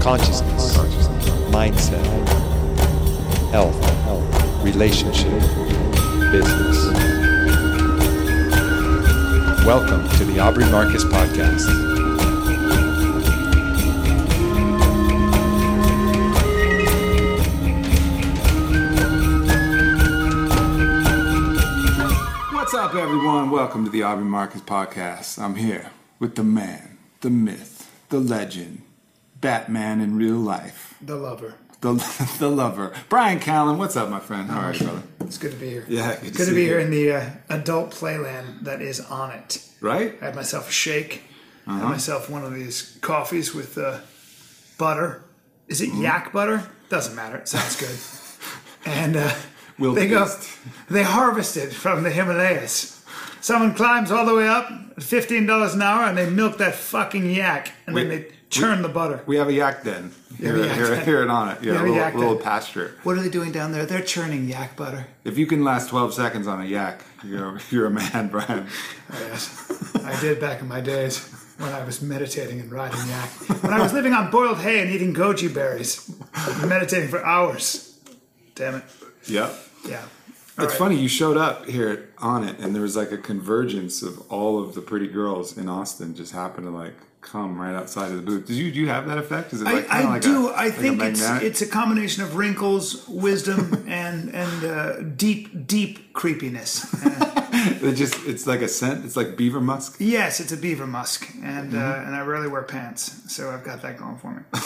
consciousness, mindset, health, relationship, business. Welcome to the Aubrey Marcus Podcast. What's up, everyone? Welcome to the Aubrey Marcus Podcast. I'm here with the man, the myth, the legend, Batman in real life, The lover. the, the lover. Bryan Callen, what's up, my friend? How are you, brother? It's good to be here. Yeah, good it's to to be you. here in the uh, adult playland that is Onnit. Right? I had myself a shake. I Uh-huh. had myself one of these coffees with uh, butter. Is it Mm-hmm. yak butter? Doesn't matter. It sounds good. and uh, We'll they go. They harvested from the Himalayas. Someone climbs all the way up at fifteen dollars an hour, and they milk that fucking yak, and then they churn the butter. We have a yak den here, yak here, den. here and Onnit. Yeah, We have a a little, little pasture. What are they doing down there? They're churning yak butter. If you can last 12 seconds on a yak, you're, you're a man, Bryan. Yes, I did back in my days when I was meditating and riding yak. When I was living on boiled hay and eating goji berries, meditating for hours. Damn it. Yep. Yeah. It's funny you showed up here Onnit, and there was like a convergence of all of the pretty girls in Austin just happened to like come right outside of the booth. Did you do you have that effect? Is it I, like kinda I like do. A, I like think it's it's a combination of wrinkles, wisdom, and and uh, deep deep creepiness. Uh, It just it's like a scent. It's like beaver musk. yes, it's a beaver musk, and Mm-hmm. uh, and I rarely wear pants, so I've got that going for me.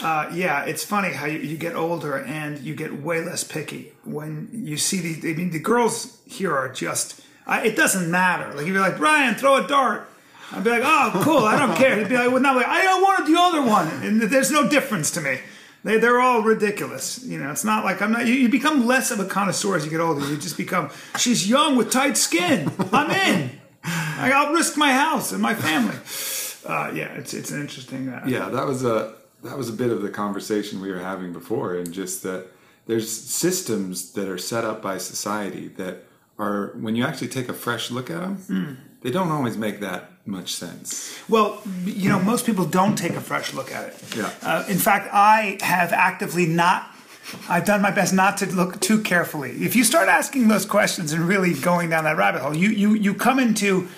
Uh, yeah, it's funny how you, you get older and you get way less picky when you see these. I mean, the girls here are just. I, it doesn't matter. Like if you're like Bryan, throw a dart. I'd be like, oh, cool. I don't care. He'd be like, well, no, I wanted the other one, and there's no difference to me. They, they're all ridiculous. You know, it's not like I'm not. You, you become less of a connoisseur as you get older. You just become. She's young with tight skin. I'm in. Like, I'll risk my house and my family. Uh, yeah, it's it's an interesting. Uh, Yeah, that was a that was a bit of the conversation we were having before, and just that there's systems that are set up by society that are when you actually take a fresh look at them, Hmm. They don't always make that much sense. Well, you know, most people don't take a fresh look at it. Yeah. Uh, in fact, I have actively not. I've done my best not to look too carefully. If you start asking those questions and really going down that rabbit hole, you you you come into.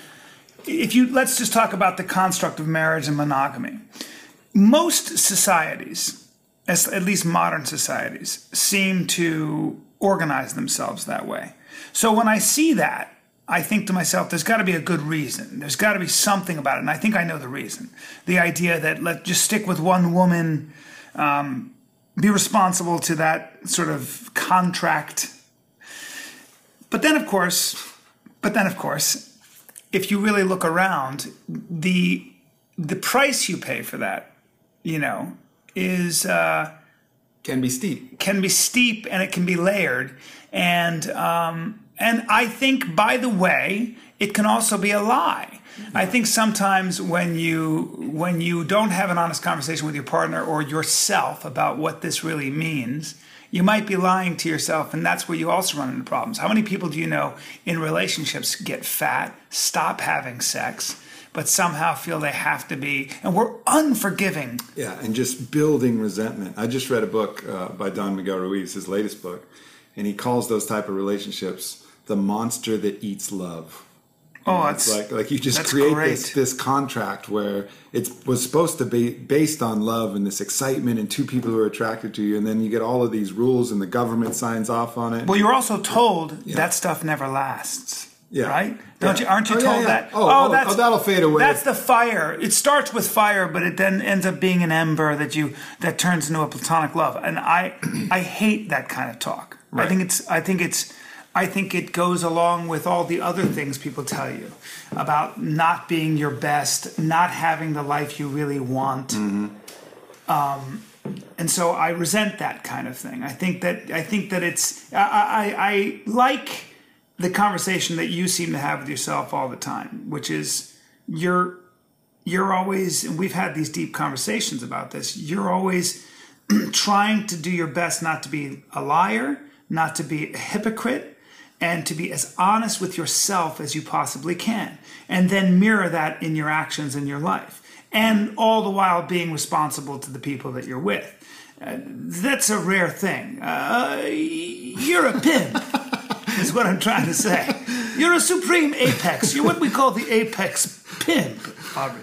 If you let's just talk about the construct of marriage and monogamy. Most societies, as- at least modern societies, seem to organize themselves that way. So when I see that, I think to myself, there's got to be a good reason. There's got to be something about it, and I think I know the reason. The idea that let just stick with one woman, um, be responsible to that sort of contract. But then, of course, but then, of course, if you really look around, the the price you pay for that, you know, is. Uh, Can be steep. can be steep and it can be layered and um, and I think by the way it can also be a lie. I think sometimes when you when you don't have an honest conversation with your partner or yourself about what this really means, you might be lying to yourself and that's where you also run into problems. How many people do you know in relationships get fat, stop having sex, but somehow feel they have to be, and we're unforgiving. Yeah, and just building resentment. I just read a book uh, by Don Miguel Ruiz, his latest book, and he calls those type of relationships the monster that eats love. Oh, It's it's like like you just create great. this this contract where it was supposed to be based on love and this excitement and two people who are attracted to you, and then you get all of these rules and the government signs off on it. Well, you're also told that stuff never lasts. Yeah. Right? Don't Yeah. you? Aren't you Oh, told yeah. that? Oh, oh, oh, oh, that'll fade away. That's the fire. It starts with fire, but it then ends up being an ember that you that turns into a platonic love. And I, I hate that kind of talk. I think it's. I think it's. I think it goes along with all the other things people tell you about not being your best, not having the life you really want. Um, and so I resent that kind of thing. I think that I think that it's I, I, I like the conversation that you seem to have with yourself all the time, which is you're you're always and we've had these deep conversations about this. You're always trying to do your best not to be a liar, not to be a hypocrite, and to be as honest with yourself as you possibly can, and then mirror that in your actions in your life, and all the while being responsible to the people that you're with. Uh, that's a rare thing. Uh, you're a pimp, is what I'm trying to say. You're a supreme apex. You're what we call the apex pimp, Aubrey.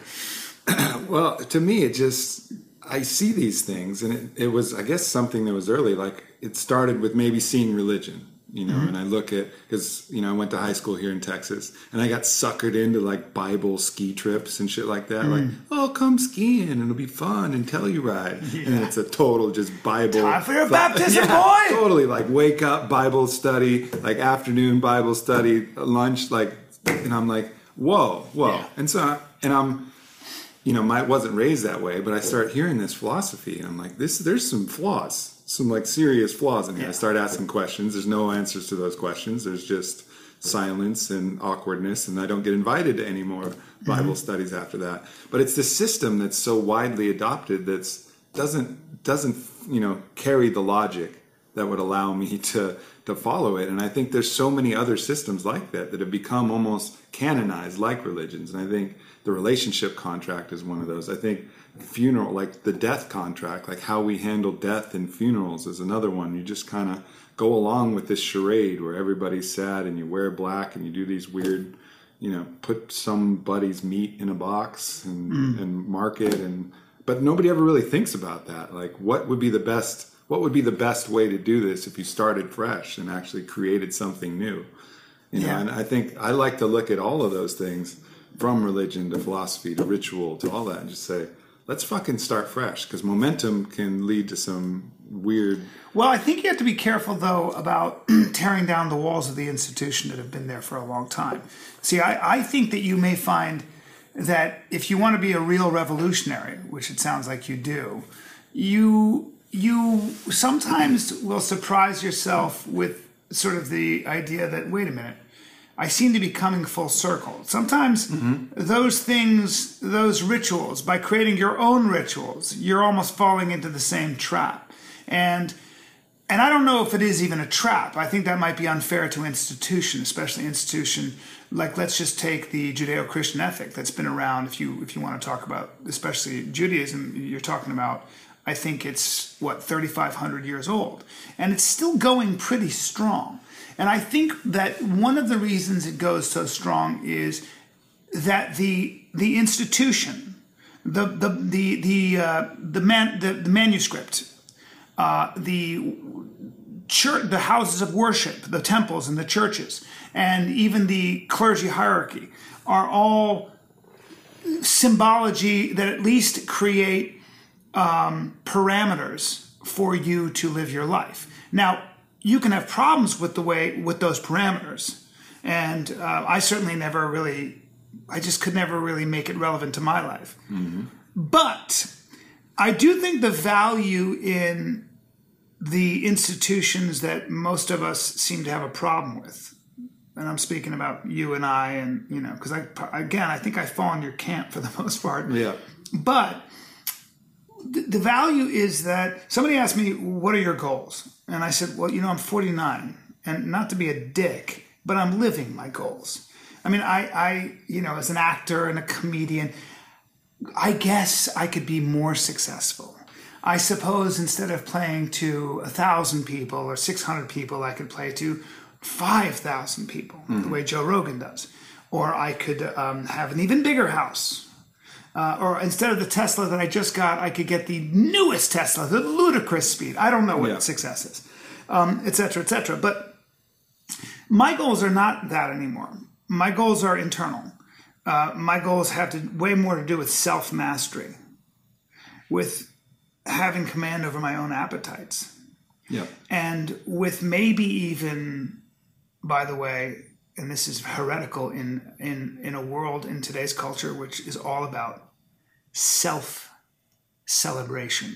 Well, to me, it just I see these things, and it, it was I guess something that was early. Like it started with maybe seeing religion, you know, mm-hmm. and I look at because you know I went to high school here in Texas, and I got suckered into like Bible ski trips and shit like that. Like, mm. oh, come skiing, and it'll be fun and tell you Telluride, and it's a total just Bible. Time for your baptism, boy! Totally, like wake up Bible study, like afternoon Bible study, lunch, like, and I'm like, whoa, whoa, Yeah. and so I- and I'm you know, I wasn't raised that way, but I start hearing this philosophy, and I'm like, this, there's some flaws, some like serious flaws in here. I start asking questions. There's no answers to those questions. There's just silence and awkwardness, and I don't get invited to any more Bible mm-hmm. studies after that. But it's the system that's so widely adopted that's doesn't doesn't you know carry the logic that would allow me to to follow it. And I think there's so many other systems like that that have become almost canonized like religions. And I think the relationship contract is one of those. I think funeral, like the death contract, like how we handle death in funerals is another one. You just kind of go along with this charade where everybody's sad and you wear black and you do these weird, you know, put somebody's meat in a box and, mm. and mark it and but nobody ever really thinks about that. Like what would be the best what would be the best way to do this if you started fresh and actually created something new? You know, Yeah. and I think I like to look at all of those things from religion to philosophy to ritual to all that and just say, let's fucking start fresh because momentum can lead to some weird. Well, I think you have to be careful, though, about tearing down the walls of the institution that have been there for a long time. See, I, I think that you may find that if you want to be a real revolutionary, which it sounds like you do, you you sometimes will surprise yourself with sort of the idea that wait a minute, I seem to be coming full circle. Sometimes those things, those rituals, by creating your own rituals, you're almost falling into the same trap. And and I don't know if it is even a trap. I think that might be unfair to institution, especially institution like let's just take the Judeo-Christian ethic that's been around. If you if you want to talk about especially Judaism, you're talking about. I think it's what 3,500 years old, and it's still going pretty strong. And I think that one of the reasons it goes so strong is that the the institution, the the the the uh, the man the, the manuscript, uh, the church, the houses of worship, the temples and the churches, and even the clergy hierarchy are all symbology that at least create um, parameters for you to live your life. Now, you can have problems with the way with those parameters, and uh, I certainly never really, I just could never really make it relevant to my life. But I do think the value in the institutions that most of us seem to have a problem with, and I'm speaking about you and I, and you know, because I again, I think I fall in your camp for the most part. Yeah. But the, the value is that somebody asked me, "What are your goals?" And I said, "Well, you know, I'm 49, and not to be a dick, but I'm living my goals." I mean, I, I, you know, as an actor and a comedian, I guess I could be more successful. I suppose instead of playing to a thousand people or 600 people, I could play to 5,000 people, the way Joe Rogan does. Or I could um, have an even bigger house. Uh, or instead of the Tesla that I just got, I could get the newest Tesla, the ludicrous speed. I don't know what Yeah. success is, um, et cetera, et cetera. But my goals are not that anymore. My goals are internal. Uh, my goals have to way more to do with self mastery, with having command over my own appetites, Yeah. and with maybe even, by the way, and this is heretical in in in a world in today's culture which is all about self celebration.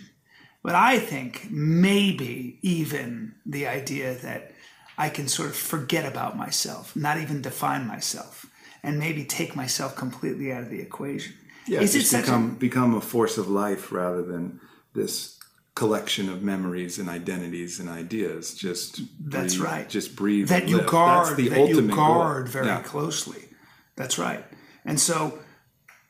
But I think maybe even the idea that I can sort of forget about myself, not even define myself, and maybe take myself completely out of the equation. Yeah, is it just become a, become a force of life rather than this collection of memories and identities and ideas. Just That's breathe- right. Just breathe. that you live. guard That's the that you ultimate goal. guard very Yeah. closely. That's right. And so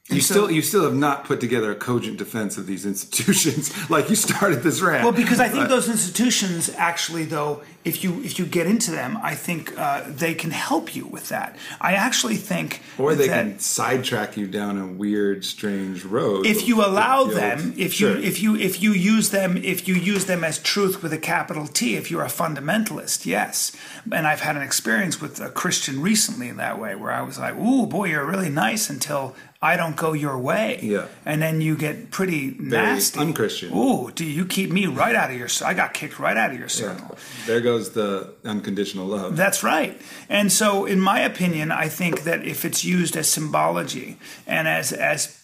You so- still you still have not put together a cogent defense of these institutions like you started this rant. Well, because I think those institutions actually, though, if you if you get into them, I think uh, they can help you with that. I actually think, or they can sidetrack you down a weird, strange road. if you allow guilt. them, if Sure. you if you if you use them, if you use them as truth with a capital T, if you're a fundamentalist, yes. And I've had an experience with a Christian recently in that way, where I was like, "Ooh, boy, you're really nice until." I don't go your way, Yeah. and then you get pretty nasty, unchristian. Ooh, do you keep me right out of your? I got kicked right out of your Yeah. circle. there goes the unconditional love. That's right. And so, in my opinion, I think that if it's used as symbology and as as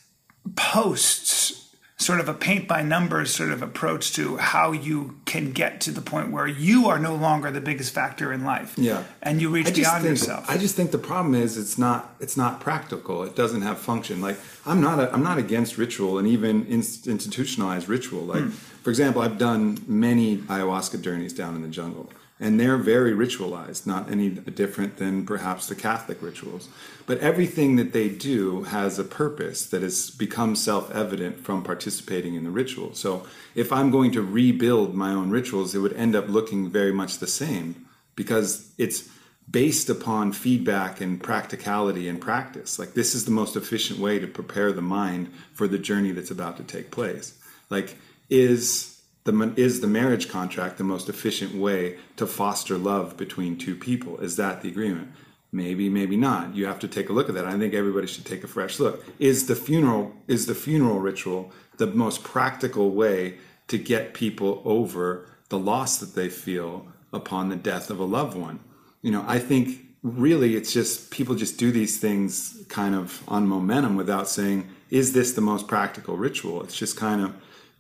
posts, sort of a paint by numbers sort of approach to how you can get to the point where you are no longer the biggest factor in life. Yeah. And you reach beyond think, yourself. I just think the problem is it's not it's not practical. It doesn't have function. Like I'm not a, I'm not against ritual and even inst- institutionalized ritual. Like Hmm. for example, I've done many ayahuasca journeys down in the jungle, and they're very ritualized. Not any different than perhaps the Catholic rituals, but everything that they do has a purpose that has become self-evident from participating in the ritual. So if I'm going to rebuild my own rituals, it would end up looking very much the same because it's based upon feedback and practicality and practice. Like this is the most efficient way to prepare the mind for the journey that's about to take place. Like is the is the marriage contract the most efficient way to foster love between two people? Is that the agreement? Maybe, maybe not. You have to take a look at that. I think everybody should take a fresh look. Is the funeral is the funeral ritual the most practical way to get people over the loss that they feel upon the death of a loved one? You know, I think really it's just people just do these things kind of on momentum without saying, is this the most practical ritual? It's just kind of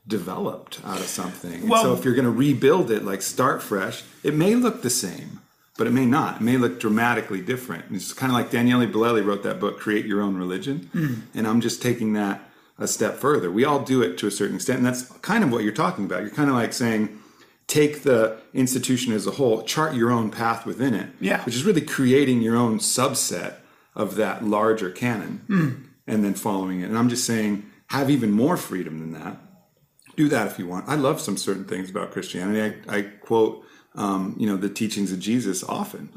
developed out of something. Well- so if you're going to rebuild it, like start fresh, it may look the same, but it may not. It may look dramatically different. It's kind of like Daniele Bolelli wrote that book, Create Your Own Religion. Mm. And I'm just taking that a step further. We all do it to a certain extent. And that's kind of what you're talking about. You're kind of like saying, take the institution as a whole, chart your own path within it, Yeah. which is really creating your own subset of that larger canon mm. and then following it. And I'm just saying, have even more freedom than that. Do that if you want. I love some certain things about Christianity. I, I quote, um, you know, the teachings of Jesus often,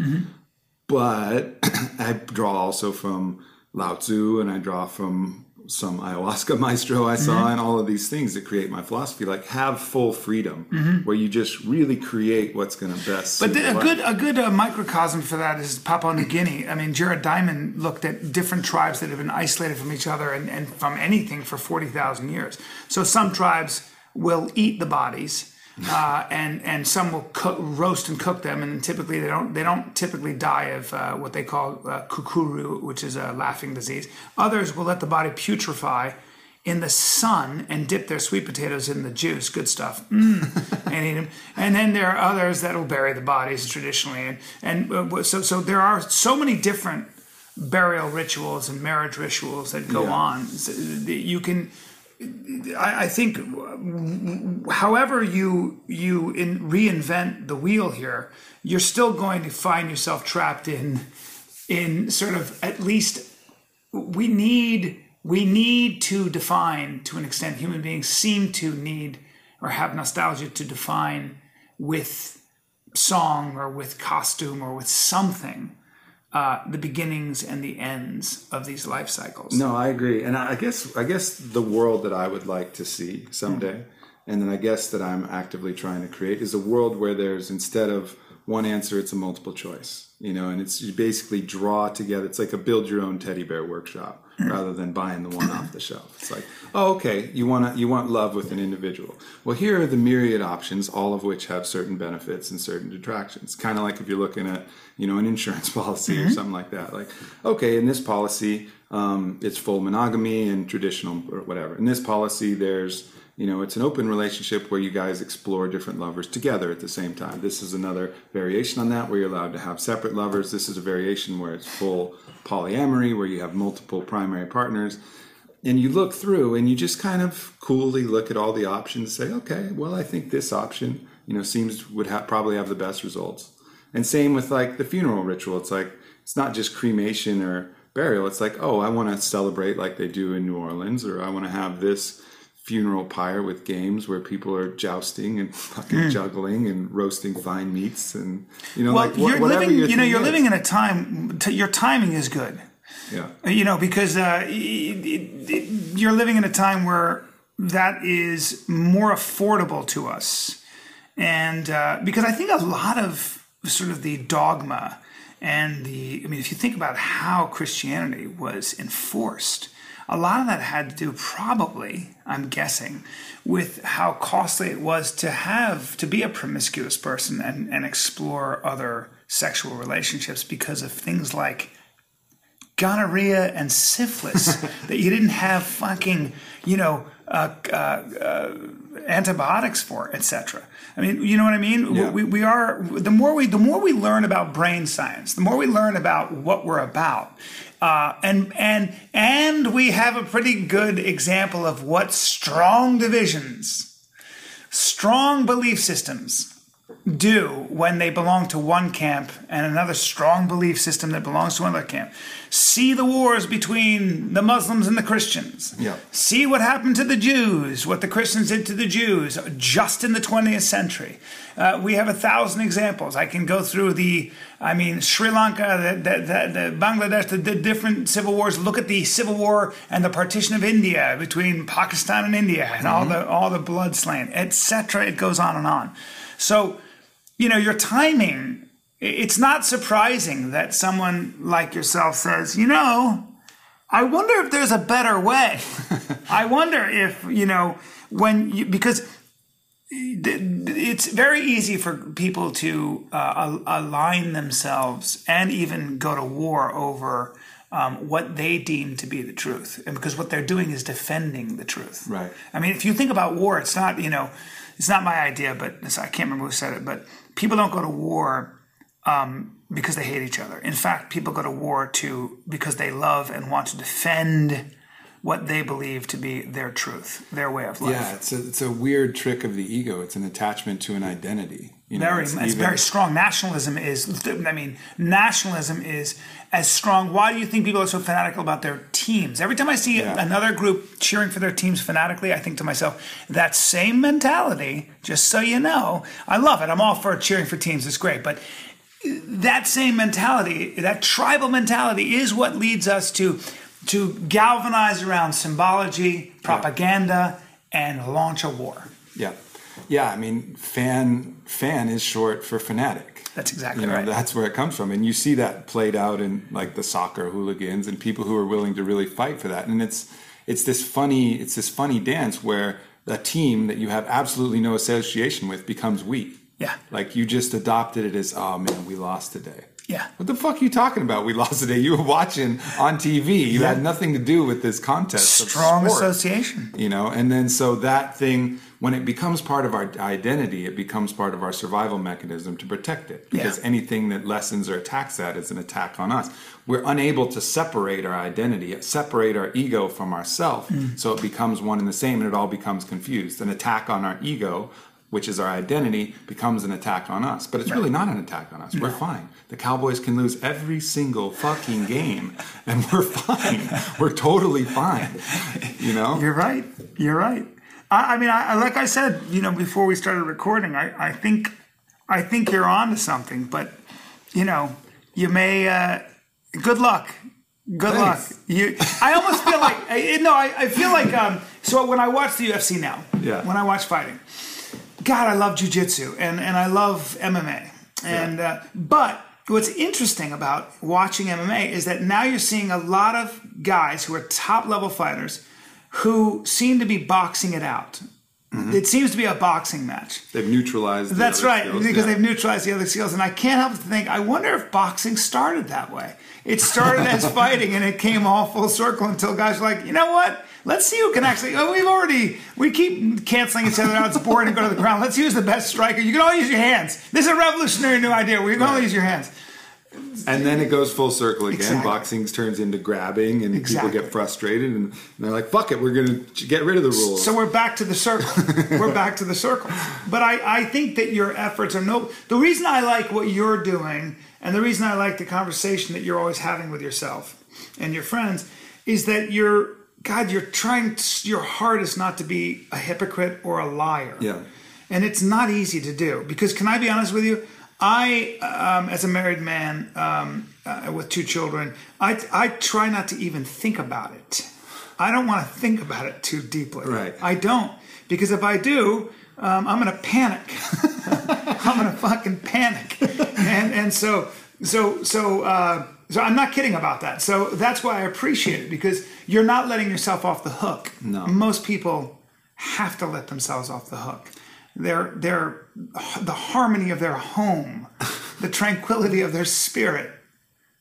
but I draw also from Lao Tzu and I draw from some ayahuasca maestro I saw and all of these things that create my philosophy. Like have full freedom where you just really create what's going to best. But the, a good a good uh, microcosm for that is Papua New Guinea. I mean, Jared Diamond looked at different tribes that have been isolated from each other and, and from anything for forty thousand years. So some tribes will eat the bodies, uh, and and some will cook, roast and cook them, and typically they don't they don't typically die of uh, what they call uh, kukuru, which is a laughing disease. Others will let the body putrefy in the sun and dip their sweet potatoes in the juice. Good stuff. Mm, and eat them. And then there are others that will bury the bodies traditionally. And, and uh, so, so there are so many different burial rituals and marriage rituals that go Yeah. on. So You can, I, I think, however you you in, reinvent the wheel here, you're still going to find yourself trapped in in sort of at least we need we need to define to an extent human beings seem to need or have nostalgia to define with song or with costume or with something uh, the beginnings and the ends of these life cycles. No, I agree, and I guess I guess the world that I would like to see someday, and then I guess that I'm actively trying to create is a world where there's instead of one answer, it's a multiple choice, you know, and it's you basically draw together. It's like a build your own teddy bear workshop rather than buying the one off the shelf. It's like, oh, okay, you want to you want love with an individual. Well, here are the myriad options, all of which have certain benefits and certain detractions. Kind of like if you're looking at you know an insurance policy or mm-hmm. something like that. Like, okay, in this policy, um, it's full monogamy and traditional or whatever. In this policy, there's you know it's an open relationship where you guys explore different lovers together at the same time. This is another variation on that where you're allowed to have separate lovers. This is a variation where it's full polyamory where you have multiple primary partners. And you look through and you just kind of coolly look at all the options say okay well i think this option you know seems would have probably have the best results. And same with like the funeral ritual. It's like it's not just cremation or burial it's like oh i want to celebrate like they do in new orleans or i want to have this funeral pyre with games where people are jousting and fucking juggling and roasting fine meats and you know well, like wha- you're living. your You know, you're is. living in a time. T- your timing is good. yeah You know, because uh, it, it, it- you're living in a time where that is more affordable to us, and uh, because I think a lot of sort of the dogma and the. I mean, if you think about how Christianity was enforced. A lot of that had to do, probably, I'm guessing, with how costly it was to have to be a promiscuous person and, and explore other sexual relationships because of things like gonorrhea and syphilis that you didn't have fucking you know uh, uh, uh, antibiotics for etc i mean you know what i mean Yeah. we, we are the more we the more we learn about brain science the more we learn about what we're about uh, and and and we have a pretty good example of what strong divisions strong belief systems do when they belong to one camp and another strong belief system that belongs to another camp. See the wars between the Muslims and the Christians. Yeah. See what happened to the Jews, what the Christians did to the Jews just in the 20th century. Uh, we have a thousand examples. I can go through the, I mean, Sri Lanka, the, the, the, the Bangladesh, the, the different civil wars. Look at the civil war and the partition of India between Pakistan and India and all the all the blood slain, etc. It goes on and on. So, you know, your timing, it's not surprising that someone like yourself says, you know, I wonder if there's a better way. I wonder if, you know, when you, because it's very easy for people to uh, align themselves and even go to war over um, what they deem to be the truth, and because what they're doing is defending the truth. Right. I mean, if you think about war, it's not you know, it's not my idea, but I can't remember who said it, but people don't go to war um, because they hate each other. In fact, people go to war to because they love and want to defend what they believe to be their truth, their way of life. yeah it's a, it's a weird trick of the ego it's an attachment to an identity you know, Very, it's, even- very strong. Nationalism is, I mean, nationalism is as strong. Why do you think people are so fanatical about their teams? Every time I see Yeah. another group cheering for their teams fanatically, I think to myself, that same mentality, just so you know, I love it. I'm all for cheering for teams, it's great. But that same mentality, that tribal mentality, is what leads us to to galvanize around symbology, propaganda, and launch a war. Yeah, yeah. I mean, fan fan is short for fanatic. That's exactly you know, right. That's where it comes from, and you see that played out in like the soccer hooligans and people who are willing to really fight for that. And it's it's this funny it's this funny dance where a team that you have absolutely no association with becomes weak. Yeah. Like you just adopted it as, oh man, we lost today. Yeah. What the fuck are you talking about? We lost today. You were watching on TV. You had nothing to do with this contest. of Strong association. you know and then so that thing when it becomes part of our identity it becomes part of our survival mechanism to protect it because Yeah. anything that lessens or attacks that is an attack on us we're unable to separate our identity separate our ego from ourself Mm. so it becomes one and the same and it all becomes confused an attack on our ego which is our identity, becomes an attack on us. But it's really not an attack on us. We're fine. The Cowboys can lose every single fucking game, and we're fine. we're totally fine. You know? You're right. You're right. I, I mean, I, like I said, you know, before we started recording, I, I think, I think you're on to something. But, you know, you may. Uh, good luck. Good Thanks. luck. You. I almost feel like I, no. I, I feel like um. So when I watch the UFC now, Yeah. When I watch fighting, God, I love jujitsu and and I love MMA. And uh, but what's interesting about watching MMA is that now you're seeing a lot of guys who are top level fighters who seem to be boxing it out. Mm-hmm. It seems to be a boxing match. They've neutralized. the That's right, skills, because yeah. they've neutralized the other skills. And I can't help but think, I wonder if boxing started that way. It started as fighting and it came all full circle until guys were like, you know what? Let's see who can actually. Oh, we've already, we keep canceling each other out. It's boring to go to the ground. Let's use the best striker. You can all use your hands. This is a revolutionary new idea. We can all use your hands. And then it goes full circle again. Exactly. Boxing turns into grabbing, and Exactly. people get frustrated, and they're like, "Fuck it, we're gonna get rid of the rules." So we're back to the circle. we're back to the circle. But I, I think that your efforts are no. The reason I like what you're doing, and the reason I like the conversation that you're always having with yourself and your friends, is that you're God. You're trying your hardest not to be a hypocrite or a liar. Yeah. And it's not easy to do because, can I be honest with you? I, um, as a married man um, uh, with two children, I, I try not to even think about it. I don't want to think about it too deeply. Right. I don't because if I do, um, I'm gonna panic. I'm gonna fucking panic, and and so so so uh, so I'm not kidding about that. So that's why I appreciate it because you're not letting yourself off the hook. No. most people have to let themselves off the hook. Their their the harmony of their home, the tranquility of their spirit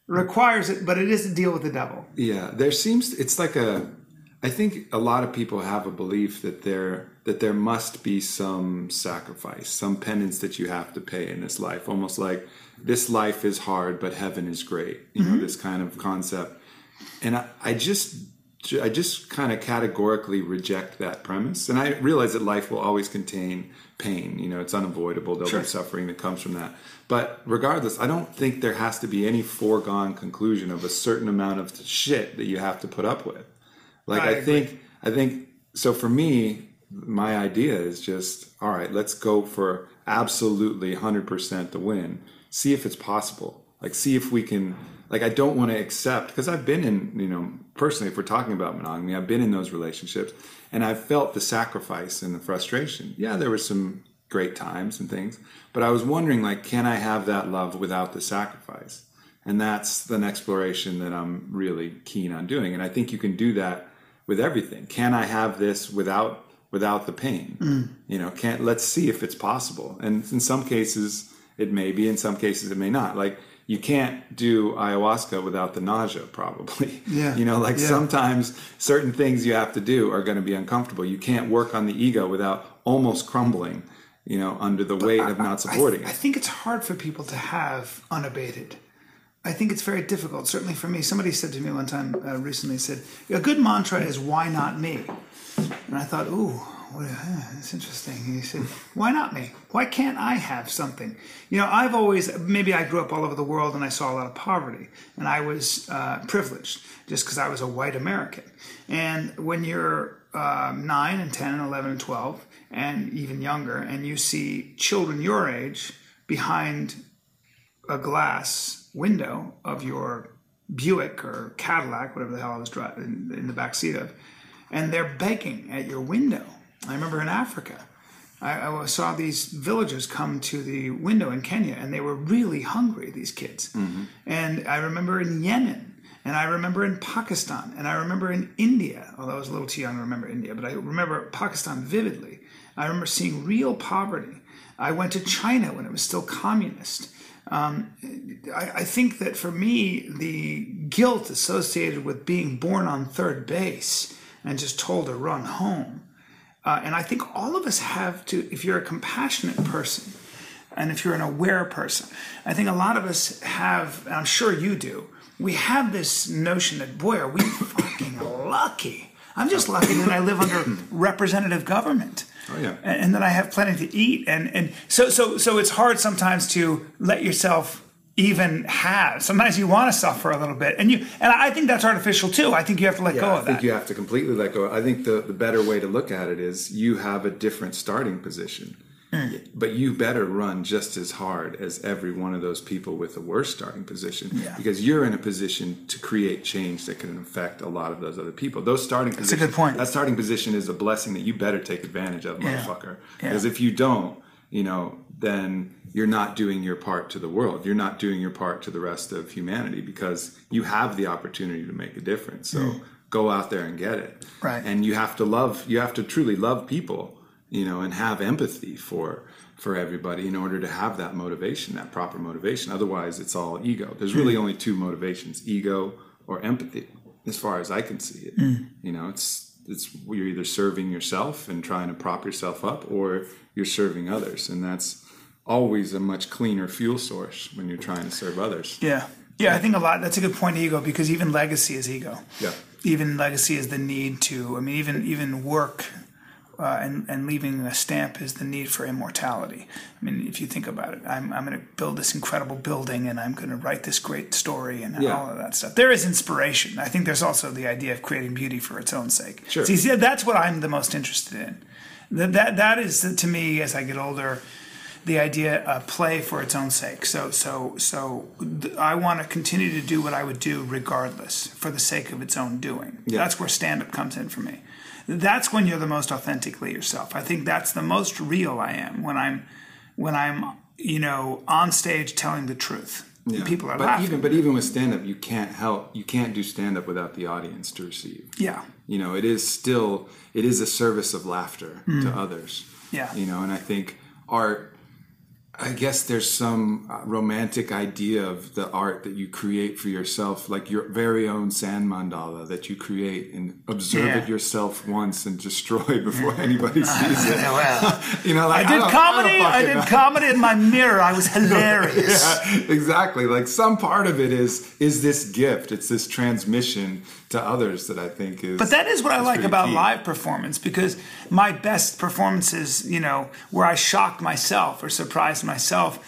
requires it, but it is to deal with the devil. Yeah, there seems it's like a. I think a lot of people have a belief that there that there must be some sacrifice, some penance that you have to pay in this life. Almost like this life is hard, but heaven is great. You know, mm-hmm. this kind of concept. And I, I just I just kind of categorically reject that premise. And I realize that life will always contain pain. You know, it's unavoidable. There'll Sure. be suffering that comes from that. But regardless, I don't think there has to be any foregone conclusion of a certain amount of shit that you have to put up with. Like I I, think I think so for me, my idea is just all right, let's go for absolutely 100% the win. See if it's possible. Like see if we can like I don't want to accept because I've been in, you know, personally if we're talking about monogamy, I've been in those relationships and I've felt the sacrifice and the frustration. Yeah, there were some great times and things, but I was wondering like can I have that love without the sacrifice? And that's an exploration that I'm really keen on doing. And I think you can do that with everything. Can I have this without without the pain? Mm. You know, can't let's see if it's possible. And in some cases it may be, in some cases it may not. Like you can't do ayahuasca without the nausea, probably. Yeah. You know, like Yeah. sometimes certain things you have to do are going to be uncomfortable. You can't work on the ego without almost crumbling, you know, under the weight of not supporting I, I think it's hard for people to have unabated. I think it's very difficult. Certainly for me, somebody said to me one time uh, recently, said, "A good mantra is why not me?" And I thought, "Ooh, uh, that's interesting." And he said, "Why not me? Why can't I have something?" You know, I've always maybe I grew up all over the world and I saw a lot of poverty, and I was uh, privileged just because I was a white American. And when you're um, nine and ten and eleven and twelve and even younger, and you see children your age behind a glass window of your Buick or Cadillac, whatever the hell I was driving in, in the back seat of, and they're begging at your window. I remember in Africa, I, I saw these villagers come to the window in Kenya, and they were really hungry. These kids, and I remember in Yemen, and I remember in Pakistan, and I remember in India. Although I was a little too young to remember India, but I remember Pakistan vividly. I remember seeing real poverty. I went to China when it was still communist. Um, I, I think that for me, the guilt associated with being born on third base and just told to run home. Uh, and I think all of us have to, if you're a compassionate person and if you're an aware person, I think a lot of us have, and I'm sure you do, we have this notion that, boy, are we fucking lucky. I'm just lucky that I live under representative government. Oh, yeah. And, and that I have plenty to eat. And, and so, so, so it's hard sometimes to let yourself even have. Sometimes you want to suffer a little bit. And you, and I think that's artificial too. I think you have to let Yeah, go of that. I think you have to completely let go. I think the, the better way to look at it is you have a different starting position. Hmm. But you better run just as hard as every one of those people with a worse starting position Yeah. because you're in a position to create change that can affect a lot of those other people. Those starting that's a good point. That starting position is a blessing that you better take advantage of, motherfucker. Yeah. Because if you don't, you know, then you're not doing your part to the world. You're not doing your part to the rest of humanity because you have the opportunity to make a difference. So go out there and get it. Right. And you have to love. You have to truly love people. You know, and have empathy for for everybody in order to have that motivation, that proper motivation. Otherwise, it's all ego. There's really Hmm. only two motivations: ego or empathy, as far as I can see it. Hmm. You know, it's it's you're either serving yourself and trying to prop yourself up, or you're serving others, and that's always a much cleaner fuel source when you're trying to serve others. Yeah. Yeah, I think a lot. That's a good point, ego, because even legacy is ego. Yeah. Even legacy is the need to. I mean, even even work uh, and and leaving a stamp is the need for immortality. I mean, if you think about it, I'm I'm going to build this incredible building, and I'm going to write this great story, and Yeah. all of that stuff. There is inspiration. I think there's also the idea of creating beauty for its own sake. Sure. See, see, that's what I'm the most interested in. That that that is to me as I get older the idea of play for its own sake. So, so, so I want to continue to do what I would do regardless for the sake of its own doing. That's where stand up comes in for me. That's when you're the most authentically yourself. I think that's the most real I am when I'm, when I'm, you know, on stage telling the truth. Yeah. People are but laughing. even but even with stand up, you can't help. You can't do stand up without the audience to receive. yeah, you know it is still it is a service of laughter to mm. others. Yeah. you know and i think art i guess there's some uh, romantic idea of the art that you create for yourself like your very own sand mandala that you create and observe Yeah. it yourself once and destroy before anybody sees it well, you know like I did don't- comedy. don't I, did comedy in my mirror. I was hilarious. Yeah, exactly. Like some part of it is is this gift. It's this transmission to others that I think is. But that is what I like about key. live performance because my best performances, you know, where I shocked myself or surprised myself,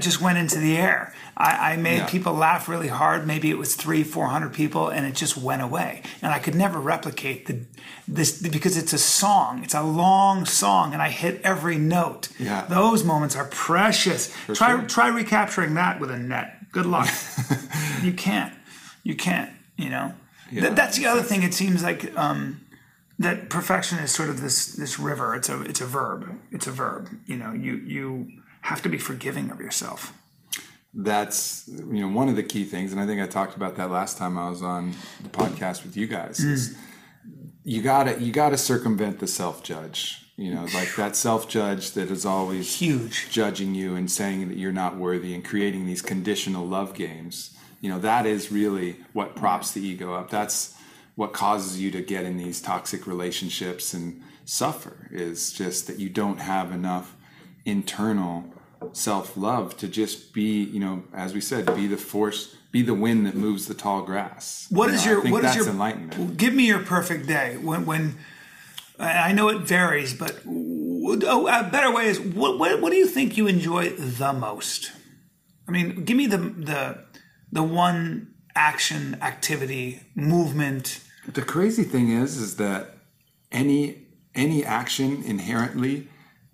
just went into the air. I, I made Yeah. people laugh really hard. Maybe it was three, four hundred people, and it just went away. And I could never replicate the this because it's a song. It's a long song, and I hit every note. Yeah. those moments are precious. try sure. try recapturing that with a net. Good luck. you can't. You can't. You know. That's the other thing. It seems like um, that perfection is sort of this this river. It's a it's a verb. It's a verb. You know. You you have to be forgiving of yourself. that's you know one of the key things and i think i talked about that last time i was on the podcast with you guys is you gotta you gotta circumvent the self-judge you know like that self-judge that is always Huge. judging you and saying that you're not worthy and creating these conditional love games you know that is really what props the ego up that's what causes you to get in these toxic relationships and suffer is just that you don't have enough internal self-love to just be you know as we said be the force be the wind that moves the tall grass What You is know, your what is your enlightenment Give me your perfect day when when. I know it varies, but oh, a better way is what, what what do you think you enjoy the most? I mean, give me the the the one action activity movement. The crazy thing is, is that any any action inherently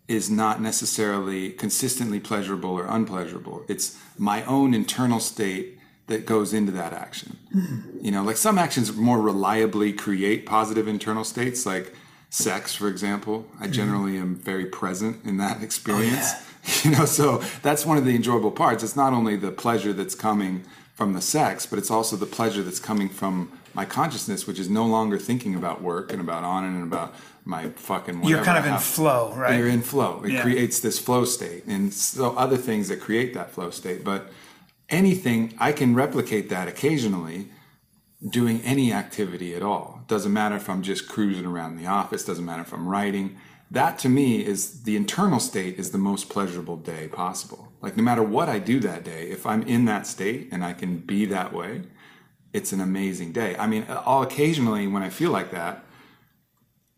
is not necessarily consistently pleasurable or unpleasurable. It's my own internal state that goes into that action. Mm-hmm. You know, like some actions more reliably create positive internal states, like sex, for example. I mm-hmm. generally am very present in that experience. Oh, you know, so that's one of the enjoyable parts. It's not only the pleasure that's coming from the sex, but it's also the pleasure that's coming from my consciousness, which is no longer thinking about work and about on and about my fucking. You're kind of in flow, right? You're in flow. It Yeah. creates this flow state, and so other things that create that flow state. But anything I can replicate that occasionally, doing any activity at all. Doesn't matter if I'm just cruising around the office. Doesn't matter if I'm writing. That to me is the internal state is the most pleasurable day possible. Like no matter what I do that day, if I'm in that state and I can be that way, it's an amazing day. I mean, I'll occasionally when I feel like that,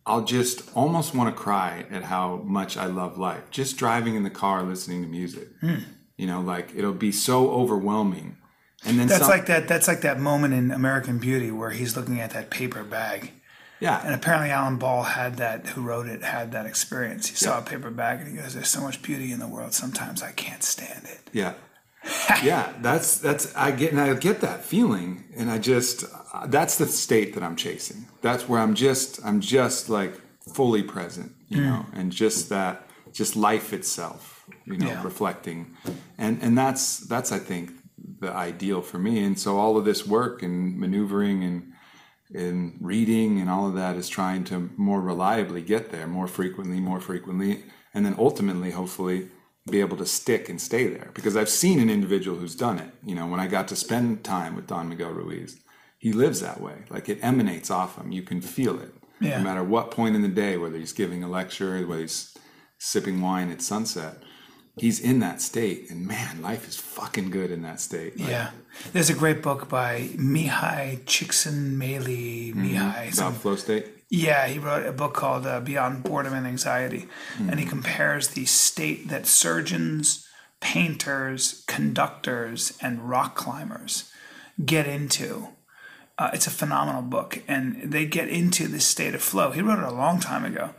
I'll just almost want to cry at how much I love life. Just driving in the car, listening to music. Hmm. You know, like it'll be so overwhelming. And then That's some- like that. That's like that moment in American Beauty where he's looking at that paper bag, yeah, and apparently Alan Ball had that. Who wrote it had that experience. He saw a paper bag and he goes, "There's so much beauty in the world. Sometimes I can't stand it." Yeah. yeah, that's that's I get and I get that feeling and I just uh, that's the state that I'm chasing. That's where I'm just I'm just like fully present, you know, and just that just life itself, you know, Yeah. reflecting. And and that's that's I think the ideal for me. And so all of this work and maneuvering and and reading and all of that is trying to more reliably get there more frequently, more frequently, and then ultimately, hopefully, be able to stick and stay there. Because I've seen an individual who's done it. You know, when I got to spend time with Don Miguel Ruiz, he lives that way. Like it emanates off him. You can feel it. Yeah. No matter what point in the day, whether he's giving a lecture, whether he's sipping wine at sunset, he's in that state. And man, life is fucking good in that state. Like, Yeah, there's a great book by Mihai Csikszentmihalyi. Mihai, some About flow state. Yeah, he wrote a book called uh, Beyond Boredom and Anxiety, and he compares the state that surgeons, painters, conductors, and rock climbers get into. Uh, it's a phenomenal book, and they get into this state of flow. He wrote it a long time ago,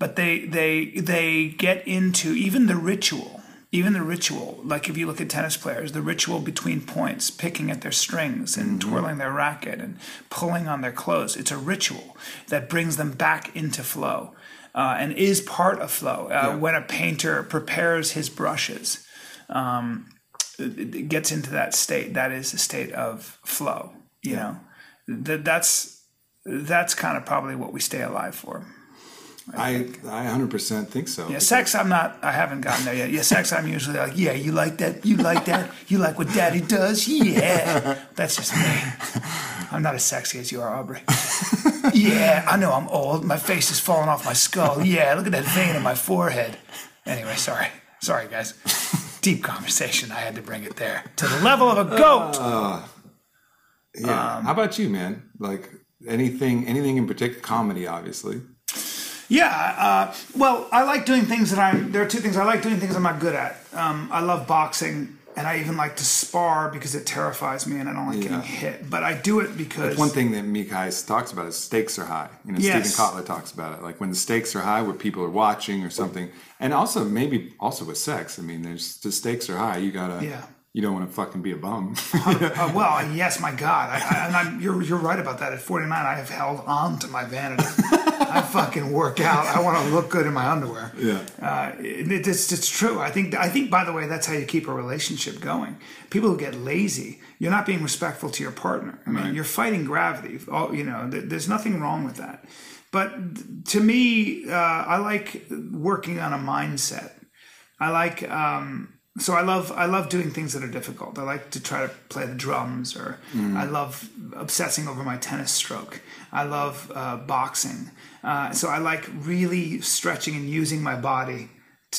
but they they they get into even the ritual. Even the ritual, like if you look at tennis players, the ritual between points, picking at their strings and twirling their racket and pulling on their clothes, it's a ritual that brings them back into flow uh, and is part of flow. Uh, When a painter prepares his brushes, um, it it gets into that state. That is a state of flow. You know, Th- that's that's kind of probably what we stay alive for. I I 100% think so. Yeah, sex. I'm not. I haven't gotten there yet. Yeah, sex. I'm usually like, yeah, you like that? You like that? You like what Daddy does? Yeah. That's just me. I'm not as sexy as you are, Aubrey. Yeah, I know I'm old. My face is falling off my skull. Yeah, look at that vein in my forehead. Anyway, sorry, sorry, guys. Deep conversation. I had to bring it there to the level of a goat. Yeah. Um, How about you, man? Like anything, anything in particular? Comedy, obviously. Yeah, uh, well, I like doing things that I'm. There are two things I like doing things I'm not good at. Um, I love boxing, and I even like to spar because it terrifies me, and I don't like Yeah. getting hit. But I do it because One thing that Mikais talks about is stakes are high. You know, Yes. Stephen Kotler talks about it. Like when the stakes are high, where people are watching or something, and also maybe also with sex. I mean, there's the stakes are high. You gotta. Yeah. You don't want to fucking be a bum. Uh, well, yes, my God, I, I, you're you're right about that. At 49, I have held on to my vanity. I fucking work out. I want to look good in my underwear. yeah. Uh, it, it's it's true. I think I think by the way, that's how you keep a relationship going. People who get lazy, you're not being respectful to your partner. I mean, you're fighting gravity. All, you know, th- there's nothing wrong with that. But to me, uh, I like working on a mindset. I like um, so I love I love doing things that are difficult. I like to try to play the drums, or I love obsessing over my tennis stroke. I love uh, boxing. Uh, so I like really stretching and using my body.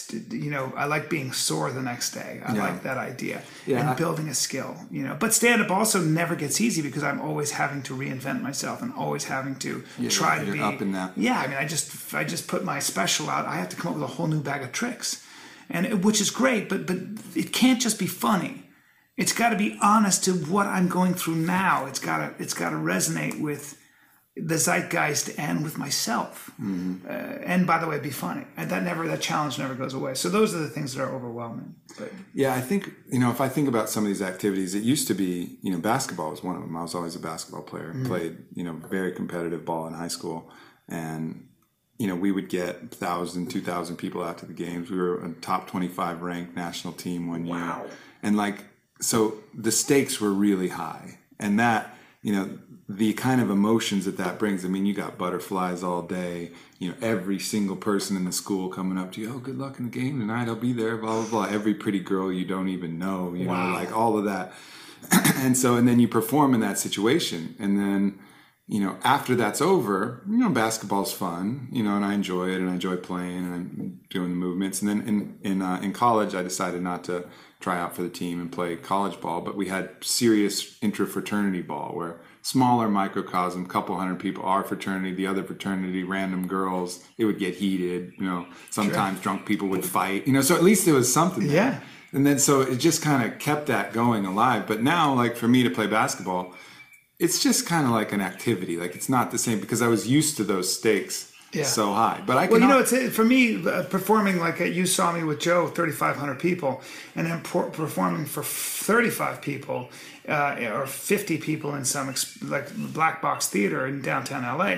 To, you know, I like being sore the next day. I Yeah. like that idea Yeah, and I- building a skill. You know, but stand up also never gets easy because I'm always having to reinvent myself and always having to try to you're be up in that. yeah, I mean, I just I just put my special out. I have to come up with a whole new bag of tricks, and which is great. But but it can't just be funny. It's got to be honest to what I'm going through now. It's got to it's got to resonate with the zeitgeist and with myself. Mm-hmm. Uh, and by the way, be funny. And that never that challenge never goes away. So those are the things that are overwhelming. But Yeah, I think you know if I think about some of these activities, it used to be you know basketball was one of them. I was always a basketball player. Played you know very competitive ball in high school, and you know we would get 1,000, 2,000 people out to the games. We were a top twenty five ranked national team one year, and like so the stakes were really high, and that you know the kind of emotions that that brings. I mean, you got butterflies all day. You know, every single person in the school coming up to you. Oh, good luck in the game tonight. I'll be there. Blah blah blah. Every pretty girl you don't even know. You know, like all of that. and so, and then you perform in that situation, and then you know, after that's over, you know, basketball's fun, you know, and I enjoy it and I enjoy playing and I'm doing the movements. And then in in uh, in college, I decided not to try out for the team and play college ball, but we had serious intra-fraternity ball where smaller microcosm, couple hundred people, our fraternity, the other fraternity, random girls, it would get heated, you know, sometimes drunk people would fight, you know, so at least there was something. there. Yeah. And then so it just kind of kept that going alive. But now, like for me to play basketball, it's just kind of like an activity. Like it's not the same because I was used to those stakes Yeah. so high. But I can Well, you know, it's for me uh, performing like uh, you saw me with Joe, thirty five hundred people, and then por- performing for thirty five people uh, or fifty people in some ex- like black box theater in downtown LA.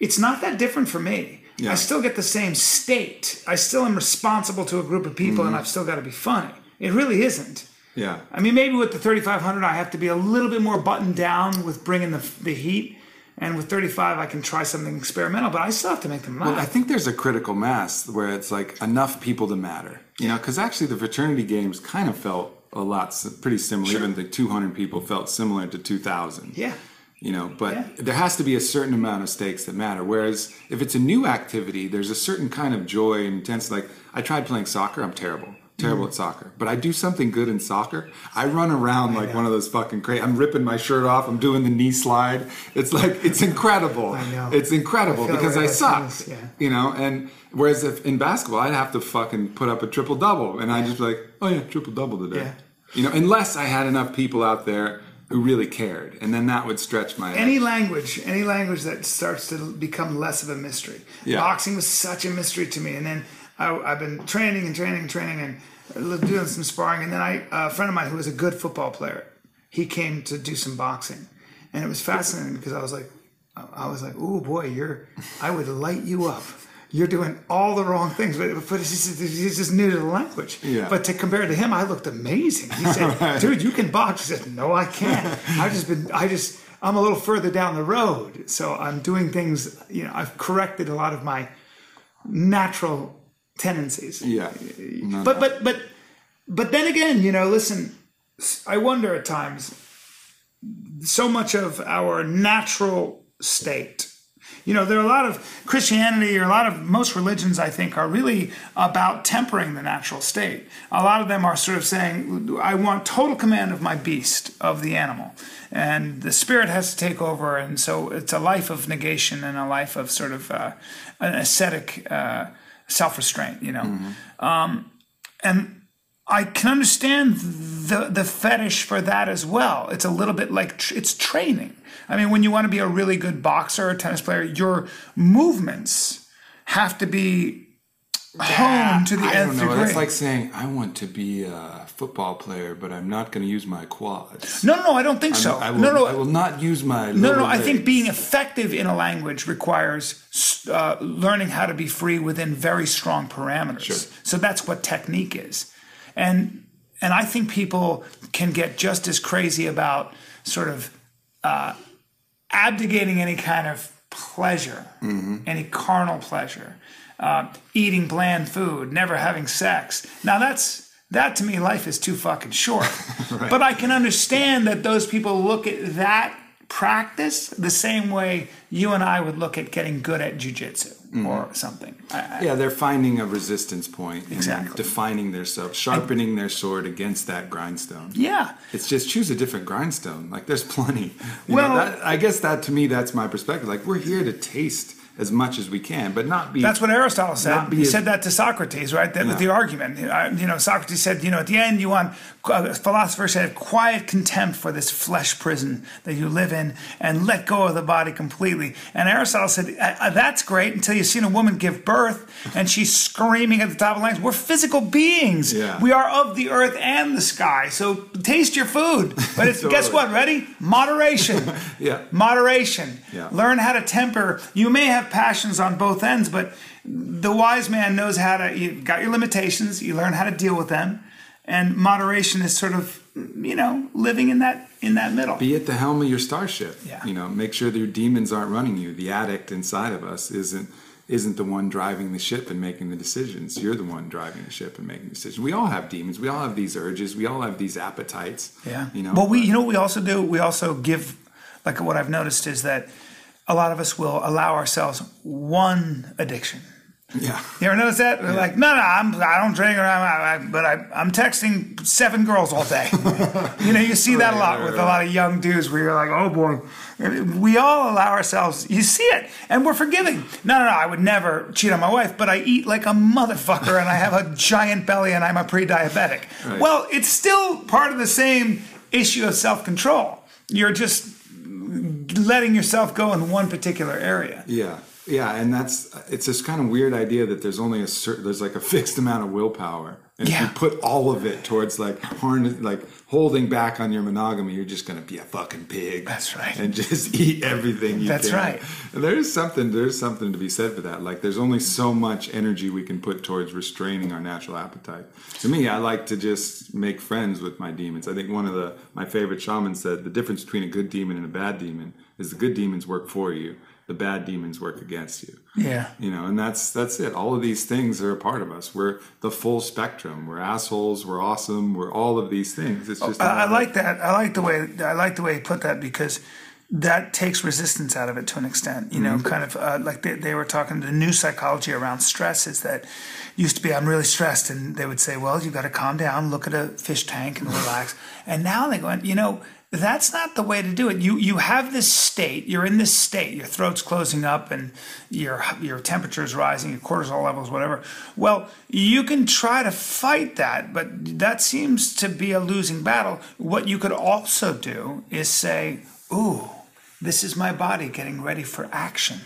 It's not that different for me. Yeah. I still get the same state. I still am responsible to a group of people, Mm-hmm. and I've still got to be funny. It really isn't. Yeah. I mean, maybe with the 3500, I have to be a little bit more buttoned down with bringing the, the heat. And with 35, I can try something experimental, but I still have to make them laugh. Well, I think there's a critical mass where it's like enough people to matter. You know, because actually the fraternity games kind of felt a lot pretty similar. Even the 200 people felt similar to 2000. yeah. you know but Yeah. there has to be a certain amount of stakes that matter whereas if it's a new activity there's a certain kind of joy and intense like i tried playing soccer i'm terrible terrible at soccer but i do something good in soccer i run around like one of those fucking crazy i'm ripping my shirt off i'm doing the knee slide it's like it's incredible I know. it's incredible I because i suck yeah. you know and whereas if in basketball i'd have to fucking put up a triple double and i'd just be like oh yeah triple double today Yeah. you know unless i had enough people out there who really cared and then that would stretch my Any language, any language that starts to become less of a mystery. Yeah. Boxing was such a mystery to me. And then I, I've been training and training and training and doing some sparring. And then I, a friend of mine who was a good football player, he came to do some boxing. And it was fascinating because I was like, I was like, oh boy, you're! I would light you up. You're doing all the wrong things, but, but it's just, he's just new to the language. Yeah. But to compare to him, I looked amazing. He said, "Dude, you can box." He said, "No, I can't. I've just been. I just. I'm a little further down the road, so I'm doing things. You know, I've corrected a lot of my natural tendencies. yeah No, But but but but then again, you know, listen, I wonder at times so much of our natural state. You know, there are a lot of Christianity or a lot of most religions, I think, are really about tempering the natural state. A lot of them are sort of saying, I want total command of my beast, of the animal. And the spirit has to take over. And so it's a life of negation and a life of sort of uh, an ascetic uh, self restraint, you know. Um, and I can understand the the fetish for that as well. It's a little bit like tr- it's training. I mean, when you want to be a really good boxer or tennis player, your movements have to be honed to the I nth don't know. degree. That's like saying I want to be a football player, but I'm not going to use my quads. no, no, no, I don't think so. I will, no, no, I will not use my. No, no, I think being effective in a language requires uh, learning how to be free within very strong parameters. So that's what technique is, and and I think people can get just as crazy about sort of uh, abdicating any kind of pleasure, any carnal pleasure, uh, eating bland food, never having sex. Now that's that to me, life is too fucking short. But I can understand that those people look at that practice the same way you and I would look at getting good at jujitsu or something. I, I, Yeah, they're finding a resistance point and Exactly. defining themselves, sharpening their sword against that grindstone. yeah. It's just choose a different grindstone. Like there's plenty. You Well- know, that, I guess that to me, that's my perspective. Like we're here to taste as much as we can, but not be. That's what Aristotle said. He as- said that to Socrates, right? That, Yeah. The argument. You know, Socrates said, you know, at the end, you want, uh, philosophers said, quiet contempt for this flesh prison that you live in and let go of the body completely. And Aristotle said, uh, uh, that's great until you've seen a woman give birth and she's screaming at the top of lungs. We're physical beings. Yeah. We are of the earth and the sky. So taste your food. But it's, guess what? Ready? Moderation. Yeah. Moderation. Yeah. Learn how to temper. You may have passions on both ends, but the wise man knows how to. You got your limitations. You learn how to deal with them, and moderation is sort of, you know, living in that in that middle. be at the helm of your starship. Yeah. You know, make sure that your demons aren't running you. The addict inside of us isn't isn't the one driving the ship and making the decisions. You're the one driving the ship and making decisions. We all have demons. We all have these urges. We all have these appetites. Yeah. You know. but we you know what we also do. We also give like what I've noticed is that a lot of us will allow ourselves one addiction. Yeah. You ever notice that? We're like, no, no, I'm, I don't drink, or I'm, I, but I, I'm texting seven girls all day. you know, you see that a lot Right, with right, a lot of young dudes where you're like, oh boy. We all allow ourselves, you see it, and we're forgiving. No, no, no, I would never cheat on my wife, but I eat like a motherfucker and I have a giant belly and I'm a pre diabetic. Right. Well, it's still part of the same issue of self control. You're just letting yourself go in one particular area. Yeah, yeah, and that's it's this kind of weird idea that there's only a certain there's like a fixed amount of willpower, and if you put all of it towards like harness, like holding back on your monogamy, you're just gonna be a fucking pig. That's right. and just eat everything you That's can. right. And there's something there's something to be said for that. Like there's only so much energy we can put towards restraining our natural appetite. To me, I like to just make friends with my demons. I think one of the my favorite shamans said the difference between a good demon and a bad demon is the good demons work for you, the bad demons work against you. Yeah. You know, and that's that's it. All of these things are a part of us. We're the full spectrum. We're assholes. We're awesome. We're all of these things. It's just I matter- like that. I like the way I like the way you put that because that takes resistance out of it to an extent. You know, kind of uh, like they, they were talking. The new psychology around stress is that used to be I'm really stressed, and they would say, "Well, you've got to calm down, look at a fish tank, and relax." and now they go, you know. That's not the way to do it. You you have this state. You're in this state. Your throat's closing up, and your your temperature's rising. Your cortisol levels, whatever. Well, you can try to fight that, but that seems to be a losing battle. What you could also do is say, "Ooh, this is my body getting ready for action.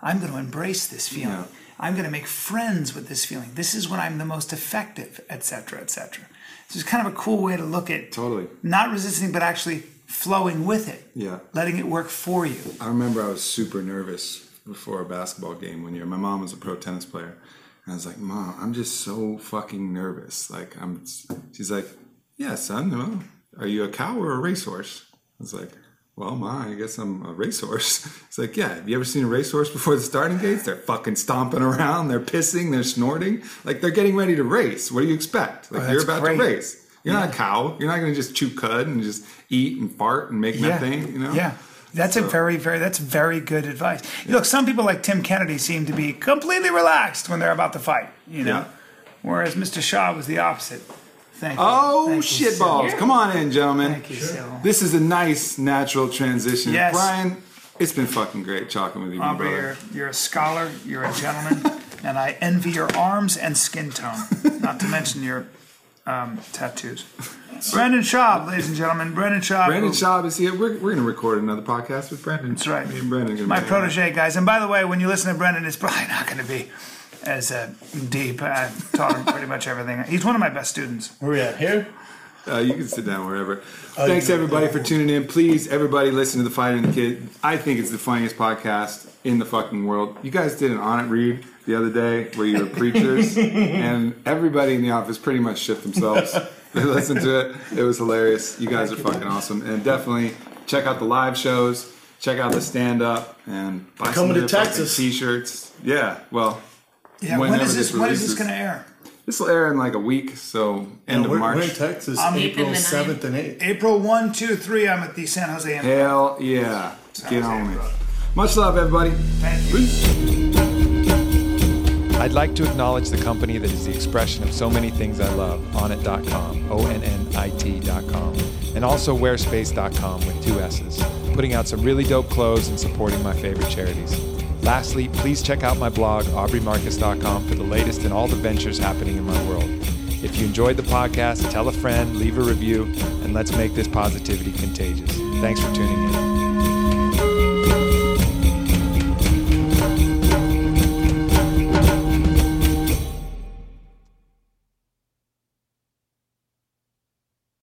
I'm going to embrace this feeling. Yeah. I'm going to make friends with this feeling. This is when I'm the most effective, etc., etc." So it's kind of a cool way to look at Totally. not resisting, but actually flowing with it. Yeah. letting it work for you. I remember I was super nervous before a basketball game one year. My mom was a pro tennis player. And I was like, Mom, I'm just so fucking nervous. Like, I'm, she's like, Yeah, son, well, are you a cow or a racehorse? I was like, Well, Ma, I guess I'm a racehorse. It's like, Yeah, have you ever seen a racehorse before the starting gates? They're fucking stomping around, they're pissing, they're snorting. Like, they're getting ready to race. What do you expect? Like, Oh, you're about great. to race. You're not a cow. You're not going to just chew cud and just eat and fart and make methane, you know? Yeah. That's a very, very, that's very good advice. Look, some people like Tim Kennedy seem to be completely relaxed when they're about to fight, you know, Yeah. whereas Mr. Schaub was the opposite. Thank you. Oh, Thank you, shit Syl. balls. Come on in, gentlemen. Thank you, Syl. This is a nice, natural transition. Yes. Bryan, it's been fucking great talking with you, my brother. you're, you're a scholar, you're a gentleman, and I envy your arms and skin tone, not to mention your um, tattoos. Brandon Schaub, ladies and gentlemen, Brandon Schaub. Brandon who- Schaub is here. We're, we're going to record another podcast with Brandon. That's right. Me and Brandon. are gonna my be- protege, guys. And by the way, when you listen to Brandon, it's probably not going to be as uh, deep. I've taught him pretty much everything. He's one of my best students. Where are we at? Here? Uh, you can sit down wherever. Oh, Thanks everybody for tuning in. Please, everybody, listen to the Fighter and the Kid. I think it's the funniest podcast in the fucking world. You guys did an Onnit read the other day where you were preachers, and everybody in the office pretty much shit themselves. They listened to it. It was hilarious. You guys are fucking awesome, and definitely check out the live shows. Check out the stand up and buy Coming of to Texas. T-shirts. Yeah, well, Yeah, when this this? When is this going to air? This will air in like a week, so end of we're, March. we're in Texas, I'm April April 7th and 8th. April 1, 2, 3, I'm at the San Jose. Improv. Hell yeah. Get on it. Much love, everybody. Thank you. Peace. I'd like to acknowledge the company that is the expression of so many things I love, onnit.com, O-N-N-I-T.com, and also wearspace.com with two S's, putting out some really dope clothes and supporting my favorite charities. Lastly, please check out my blog, aubreymarcus.com, for the latest in all the ventures happening in my world. If you enjoyed the podcast, tell a friend, leave a review, and let's make this positivity contagious. Thanks for tuning in.